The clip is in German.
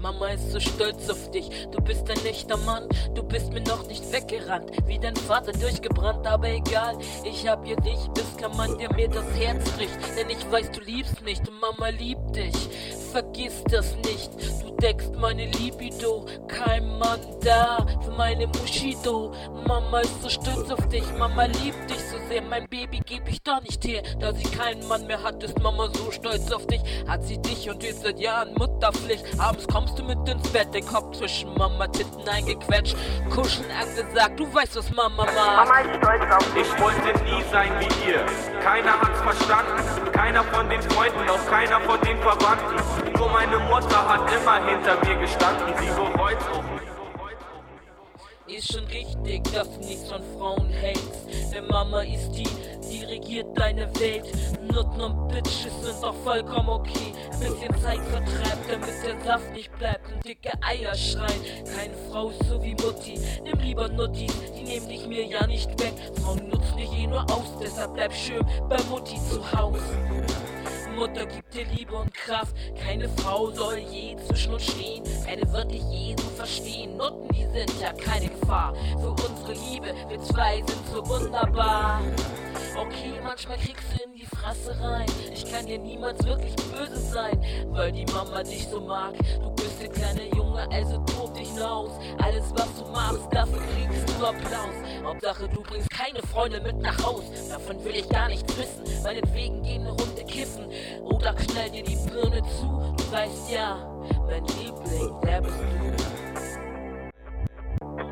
Mama ist so stolz auf dich, du bist ein echter Mann, du bist mir noch nicht weggerannt, wie dein Vater durchgebrannt, aber egal, ich hab hier dich, bist kein Mann, der mir das Herz bricht, denn ich weiß, du liebst mich, und Mama liebt dich, vergiss das nicht, du deckst meine Libido, kein Mann da für meine Mushido, Mama ist so stolz auf dich, Mama liebt dich so sehr, mein Baby geb ich doch nicht her, da sie keinen Mann mehr hat, ist Mama so stolz auf dich, hat sie dich und ist seit Jahren Mutterpflicht, abends kommst du mit ins Bett, den Kopf zwischen Mama Titten eingequetscht, kuscheln angesagt, du weißt, was Mama mag. Mama ist stolz auf dich. Ich wollte nie sein wie ihr. Keiner hat's verstanden. Keiner von den Freunden, auch keiner von den Verwandten. Nur meine Mutter hat immer hinter mir gestanden. Sie bereut's auch nicht. Ist schon richtig, dass du nichts von Frauen hältst. Denn Mama ist die, die regiert deine Welt. Nutten und Bitches sind doch vollkommen okay. Bisschen Zeit vertreibt, damit der Saft nicht bleibt und dicke Eier schreien. Keine Frau ist so wie Mutti. Nimm lieber Nuttis, die nehmen dich mir ja nicht weg. Frauen nutzen dich eh nur aus, deshalb bleib schön bei Mutti zu Haus. Mutter gibt dir Liebe und Kraft. Keine Frau soll je zwischen uns stehen. Keine wird dich je so verstehen. Nutten, die sind ja keine Gefahr. Für unsere Liebe, wir zwei sind so wunderbar. Manchmal kriegst du in die Fresse rein. Ich kann dir niemals wirklich böse sein, weil die Mama dich so mag. Du bist der kleine Junge, also tob dich nur aus. Alles, was du machst, dafür kriegst du Applaus. Hauptsache, du bringst keine Freunde mit nach Haus. Davon will ich gar nichts wissen. Meinetwegen gehen eine Runde kiffen. Oder knall dir die Birne zu. Du weißt ja, mein Liebling, der bist du.